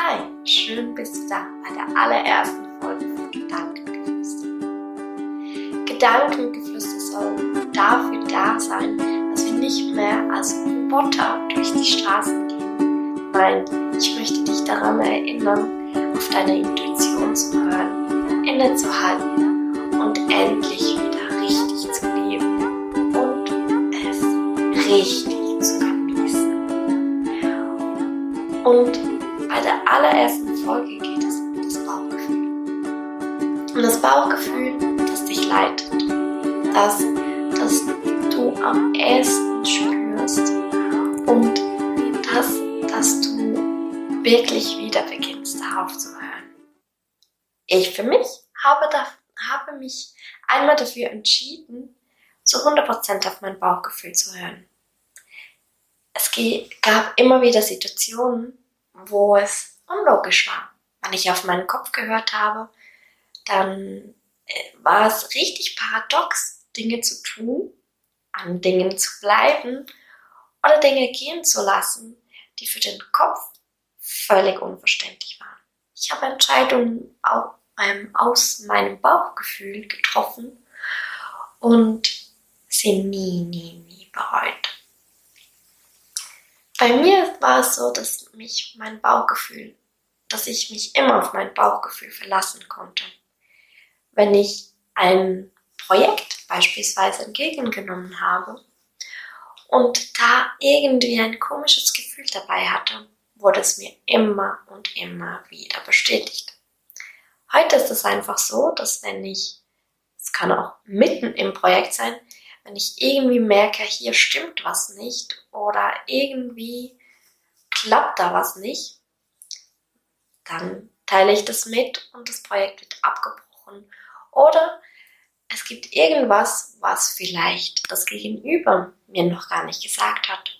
Hi, schön bist du da bei der allerersten Folge von Gedankengeflüster. Gedankengeflüster soll dafür da sein, dass wir nicht mehr als Roboter durch die Straßen gehen. Nein, ich möchte dich daran erinnern, auf deine Intuition zu hören, innezuhalten und endlich wieder richtig zu leben und es richtig wirklich wieder beginnst, darauf zu hören. Ich für mich habe, da, habe mich einmal dafür entschieden, zu 100% auf mein Bauchgefühl zu hören. Es gab immer wieder Situationen, wo es unlogisch war. Wenn ich auf meinen Kopf gehört habe, dann äh, war es richtig paradox, Dinge zu tun, an Dingen zu bleiben oder Dinge gehen zu lassen, die für den Kopf völlig unverständlich waren. Ich habe Entscheidungen aus meinem Bauchgefühl getroffen und sie nie, nie, nie bereut. Bei mir war es so, dass mich mein Bauchgefühl, dass ich mich immer auf mein Bauchgefühl verlassen konnte. Wenn ich ein Projekt beispielsweise entgegengenommen habe und da irgendwie ein komisches Gefühl dabei hatte, wurde es mir immer und immer wieder bestätigt. Heute ist es einfach so, dass wenn ich, es kann auch mitten im Projekt sein, wenn ich irgendwie merke, hier stimmt was nicht oder irgendwie klappt da was nicht, dann teile ich das mit und das Projekt wird abgebrochen. Oder es gibt irgendwas, was vielleicht das Gegenüber mir noch gar nicht gesagt hat.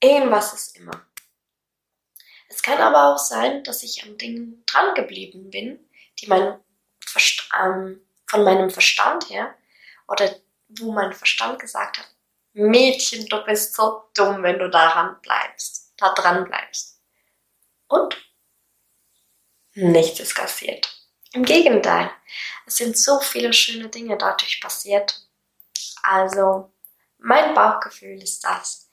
Irgendwas ist immer. Es kann aber auch sein, dass ich an Dingen dran geblieben bin, die mein Verst ähm, von meinem Verstand her oder wo mein Verstand gesagt hat, Mädchen, du bist so dumm, wenn du daran bleibst, da dran bleibst. Und nichts ist passiert. Im Gegenteil, es sind so viele schöne Dinge dadurch passiert. Also, mein Bauchgefühl ist das,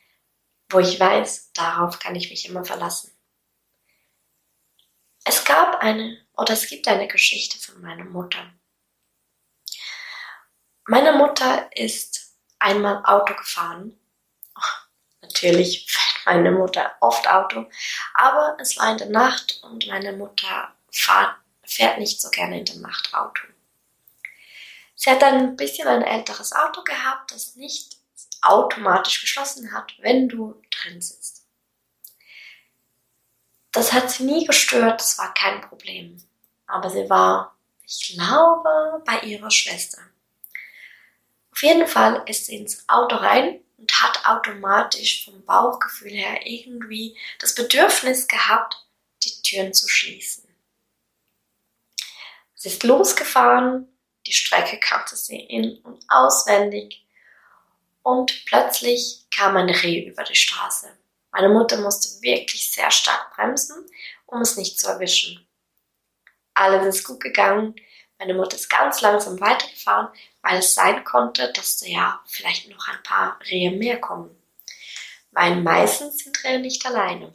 wo ich weiß, darauf kann ich mich immer verlassen. Es gab eine, oder es gibt eine Geschichte von meiner Mutter. Meine Mutter ist einmal Auto gefahren. natürlich fährt meine Mutter oft Auto, aber es war in der Nacht und meine Mutter fahrt, fährt nicht so gerne in der Nacht Auto. Sie hat ein bisschen ein älteres Auto gehabt, das nicht automatisch geschlossen hat, wenn du drin sitzt. Das hat sie nie gestört, das war kein Problem. Aber sie war, ich glaube, bei ihrer Schwester. Auf jeden Fall ist sie ins Auto rein und hat automatisch vom Bauchgefühl her irgendwie das Bedürfnis gehabt, die Türen zu schließen. Sie ist losgefahren, die Strecke kannte sie in und auswendig und plötzlich kam ein Reh über die Straße. Meine Mutter musste wirklich sehr stark bremsen, um es nicht zu erwischen. Alles ist gut gegangen. Meine Mutter ist ganz langsam weitergefahren, weil es sein konnte, dass da ja vielleicht noch ein paar Rehe mehr kommen. Weil meistens sind Rehe nicht alleine.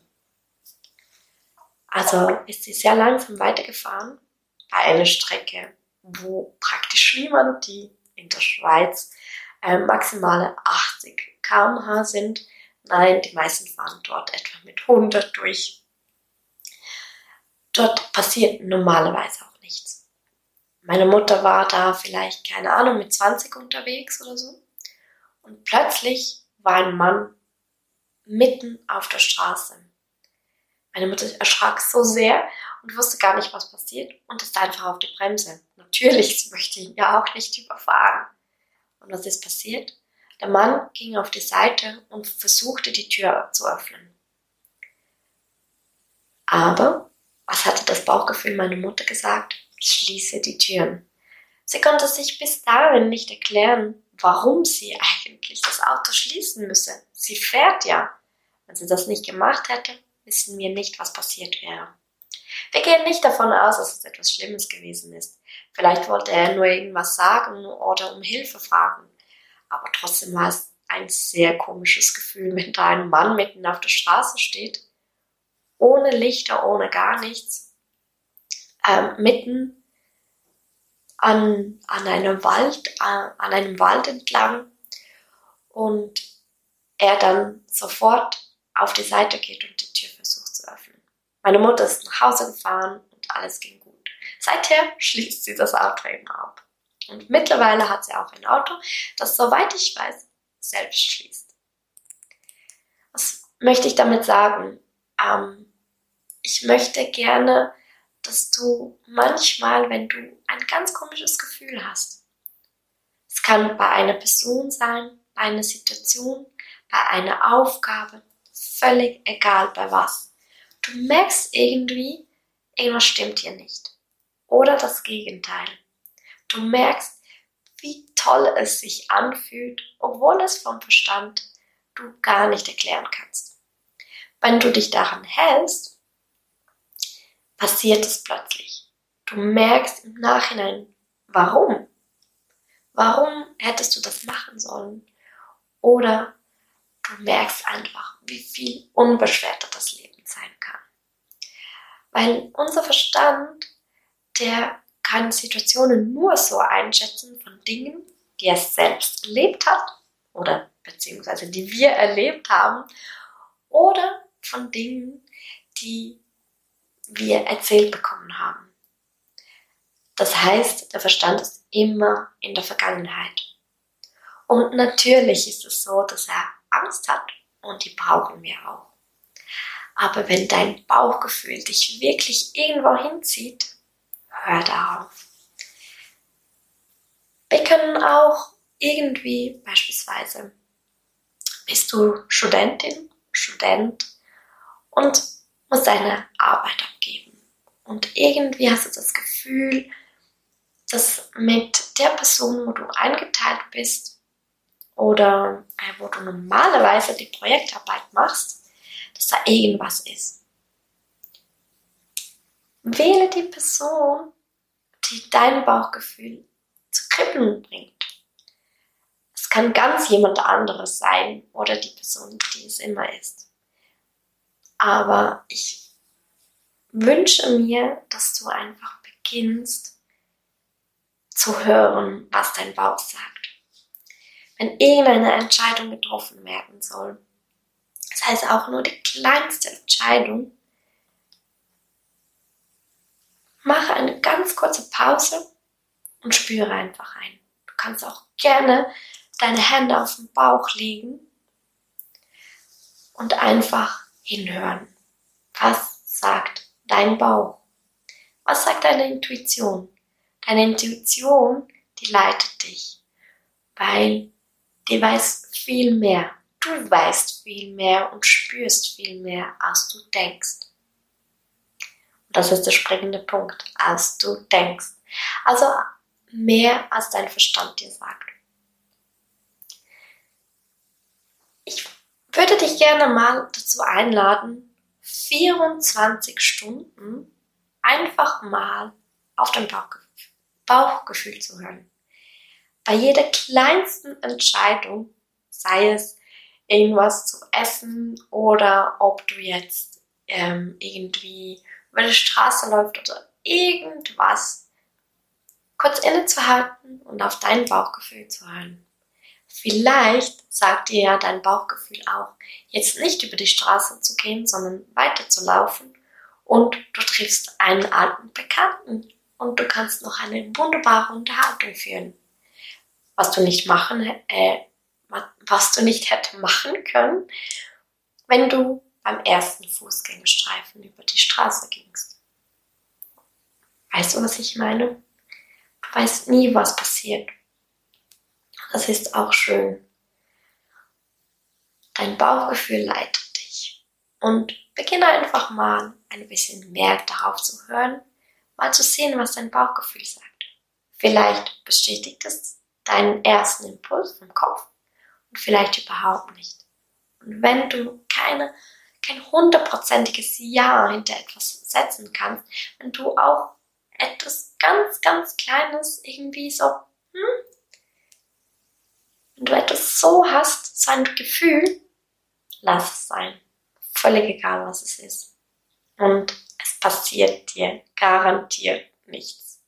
Also ist sie sehr langsam weitergefahren bei einer Strecke, wo praktisch niemand, die in der Schweiz äh, maximale 80 km/h sind. Nein, die meisten fahren dort etwa mit 100 durch. Dort passiert normalerweise auch nichts. Meine Mutter war da vielleicht, keine Ahnung, mit 20 unterwegs oder so. Und plötzlich war ein Mann mitten auf der Straße. Meine Mutter erschrak so sehr und wusste gar nicht, was passiert und ist einfach auf die Bremse. Natürlich, sie möchte ihn ja auch nicht überfahren. Und was ist passiert? Der Mann ging auf die Seite und versuchte die Tür zu öffnen. Aber was hatte das Bauchgefühl meiner Mutter gesagt? schließe die Türen. Sie konnte sich bis dahin nicht erklären, warum sie eigentlich das Auto schließen müsse. Sie fährt ja. Wenn sie das nicht gemacht hätte, wissen wir nicht, was passiert wäre. Wir gehen nicht davon aus, dass es etwas Schlimmes gewesen ist. Vielleicht wollte er nur irgendwas sagen oder um Hilfe fragen. Aber trotzdem war es ein sehr komisches Gefühl, wenn da ein Mann mitten auf der Straße steht, ohne Lichter, ohne gar nichts, ähm, mitten an, an einem Wald, an, an einem Wald entlang und er dann sofort auf die Seite geht und die Tür versucht zu öffnen. Meine Mutter ist nach Hause gefahren und alles ging gut. Seither schließt sie das eben ab. Und mittlerweile hat sie auch ein Auto, das, soweit ich weiß, selbst schließt. Was möchte ich damit sagen? Ähm, ich möchte gerne, dass du manchmal, wenn du ein ganz komisches Gefühl hast, es kann bei einer Person sein, bei einer Situation, bei einer Aufgabe, völlig egal bei was. Du merkst irgendwie, irgendwas stimmt hier nicht. Oder das Gegenteil. Du merkst, wie toll es sich anfühlt, obwohl es vom Verstand du gar nicht erklären kannst. Wenn du dich daran hältst, passiert es plötzlich. Du merkst im Nachhinein, warum. Warum hättest du das machen sollen? Oder du merkst einfach, wie viel unbeschwerter das Leben sein kann. Weil unser Verstand, der kann Situationen nur so einschätzen von Dingen, die er selbst erlebt hat oder beziehungsweise die wir erlebt haben oder von Dingen, die wir erzählt bekommen haben. Das heißt, der Verstand ist immer in der Vergangenheit. Und natürlich ist es so, dass er Angst hat und die brauchen wir auch. Aber wenn dein Bauchgefühl dich wirklich irgendwo hinzieht, hör darauf. Wir können auch irgendwie, beispielsweise, bist du Studentin, Student und musst deine Arbeit abgeben. Und irgendwie hast du das Gefühl, dass mit der Person, wo du eingeteilt bist oder äh, wo du normalerweise die Projektarbeit machst, dass da irgendwas ist. Wähle die Person, die dein Bauchgefühl zu kribbeln bringt. Es kann ganz jemand anderes sein oder die Person, die es immer ist. Aber ich wünsche mir, dass du einfach beginnst zu hören, was dein Bauch sagt. Wenn irgendeine Entscheidung getroffen werden soll, das heißt auch nur die kleinste Entscheidung, mache eine ganz kurze Pause und spüre einfach ein. Du kannst auch gerne deine Hände auf den Bauch legen und einfach hinhören. Was sagt dein Bauch? Was sagt deine Intuition? Deine Intuition, die leitet dich, weil die weiß viel mehr. Du weißt viel mehr und spürst viel mehr, als du denkst. Das ist der springende Punkt, als du denkst. Also mehr als dein Verstand dir sagt. Ich würde dich gerne mal dazu einladen, 24 Stunden einfach mal auf dein Bauchgefühl, zu hören. Bei jeder kleinsten Entscheidung, sei es irgendwas zu essen oder ob du jetzt ähm, irgendwie über die Straße läuft oder irgendwas, kurz innezuhalten und auf dein Bauchgefühl zu hören. Vielleicht sagt dir ja dein Bauchgefühl auch, jetzt nicht über die Straße zu gehen, sondern weiter zu laufen und du triffst einen alten Bekannten und du kannst noch eine wunderbare Unterhaltung führen. Was du nicht machen, äh, was du nicht hätte machen können, wenn du beim ersten Fußgängerstreifen über die Straße gingst. Weißt du, was ich meine? Du weißt nie, was passiert. Das ist auch schön. Dein Bauchgefühl leitet dich. Und beginne einfach mal ein bisschen mehr darauf zu hören, mal zu sehen, was dein Bauchgefühl sagt. Vielleicht bestätigt es deinen ersten Impuls vom Kopf und vielleicht überhaupt nicht. Und wenn du keine kein hundertprozentiges Ja hinter etwas setzen kannst, wenn du auch etwas ganz, ganz Kleines irgendwie so, hm? Wenn du etwas so hast, so ein Gefühl, lass es sein. Völlig egal, was es ist. Und es passiert dir garantiert nichts.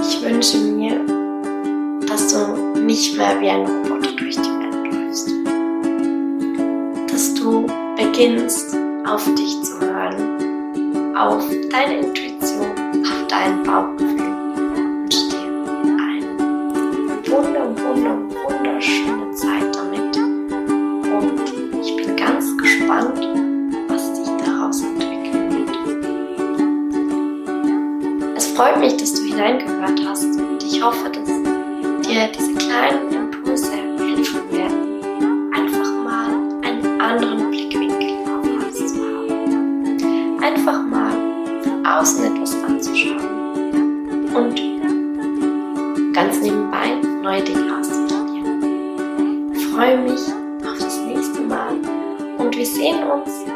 Ich wünsche mir, dass du nicht mehr wie ein Roboter durch die Welt läufst. Dass du beginnst, auf dich zu hören, auf deine Intuition, auf dein Bauchgefühl und dir eine wunder, wunder, wunderschöne Zeit damit. Und ich bin ganz gespannt, was sich daraus entwickeln wird. Es freut mich, dass du hineingehört hast und ich hoffe, dass dir diese kleinen Impulse helfen werden, einfach mal einen anderen Blickwinkel auf alles zu haben. Einfach mal von außen etwas anzuschauen und ganz nebenbei neue Dinge auszuprobieren. Ich freue mich auf das nächste Mal und wir sehen uns,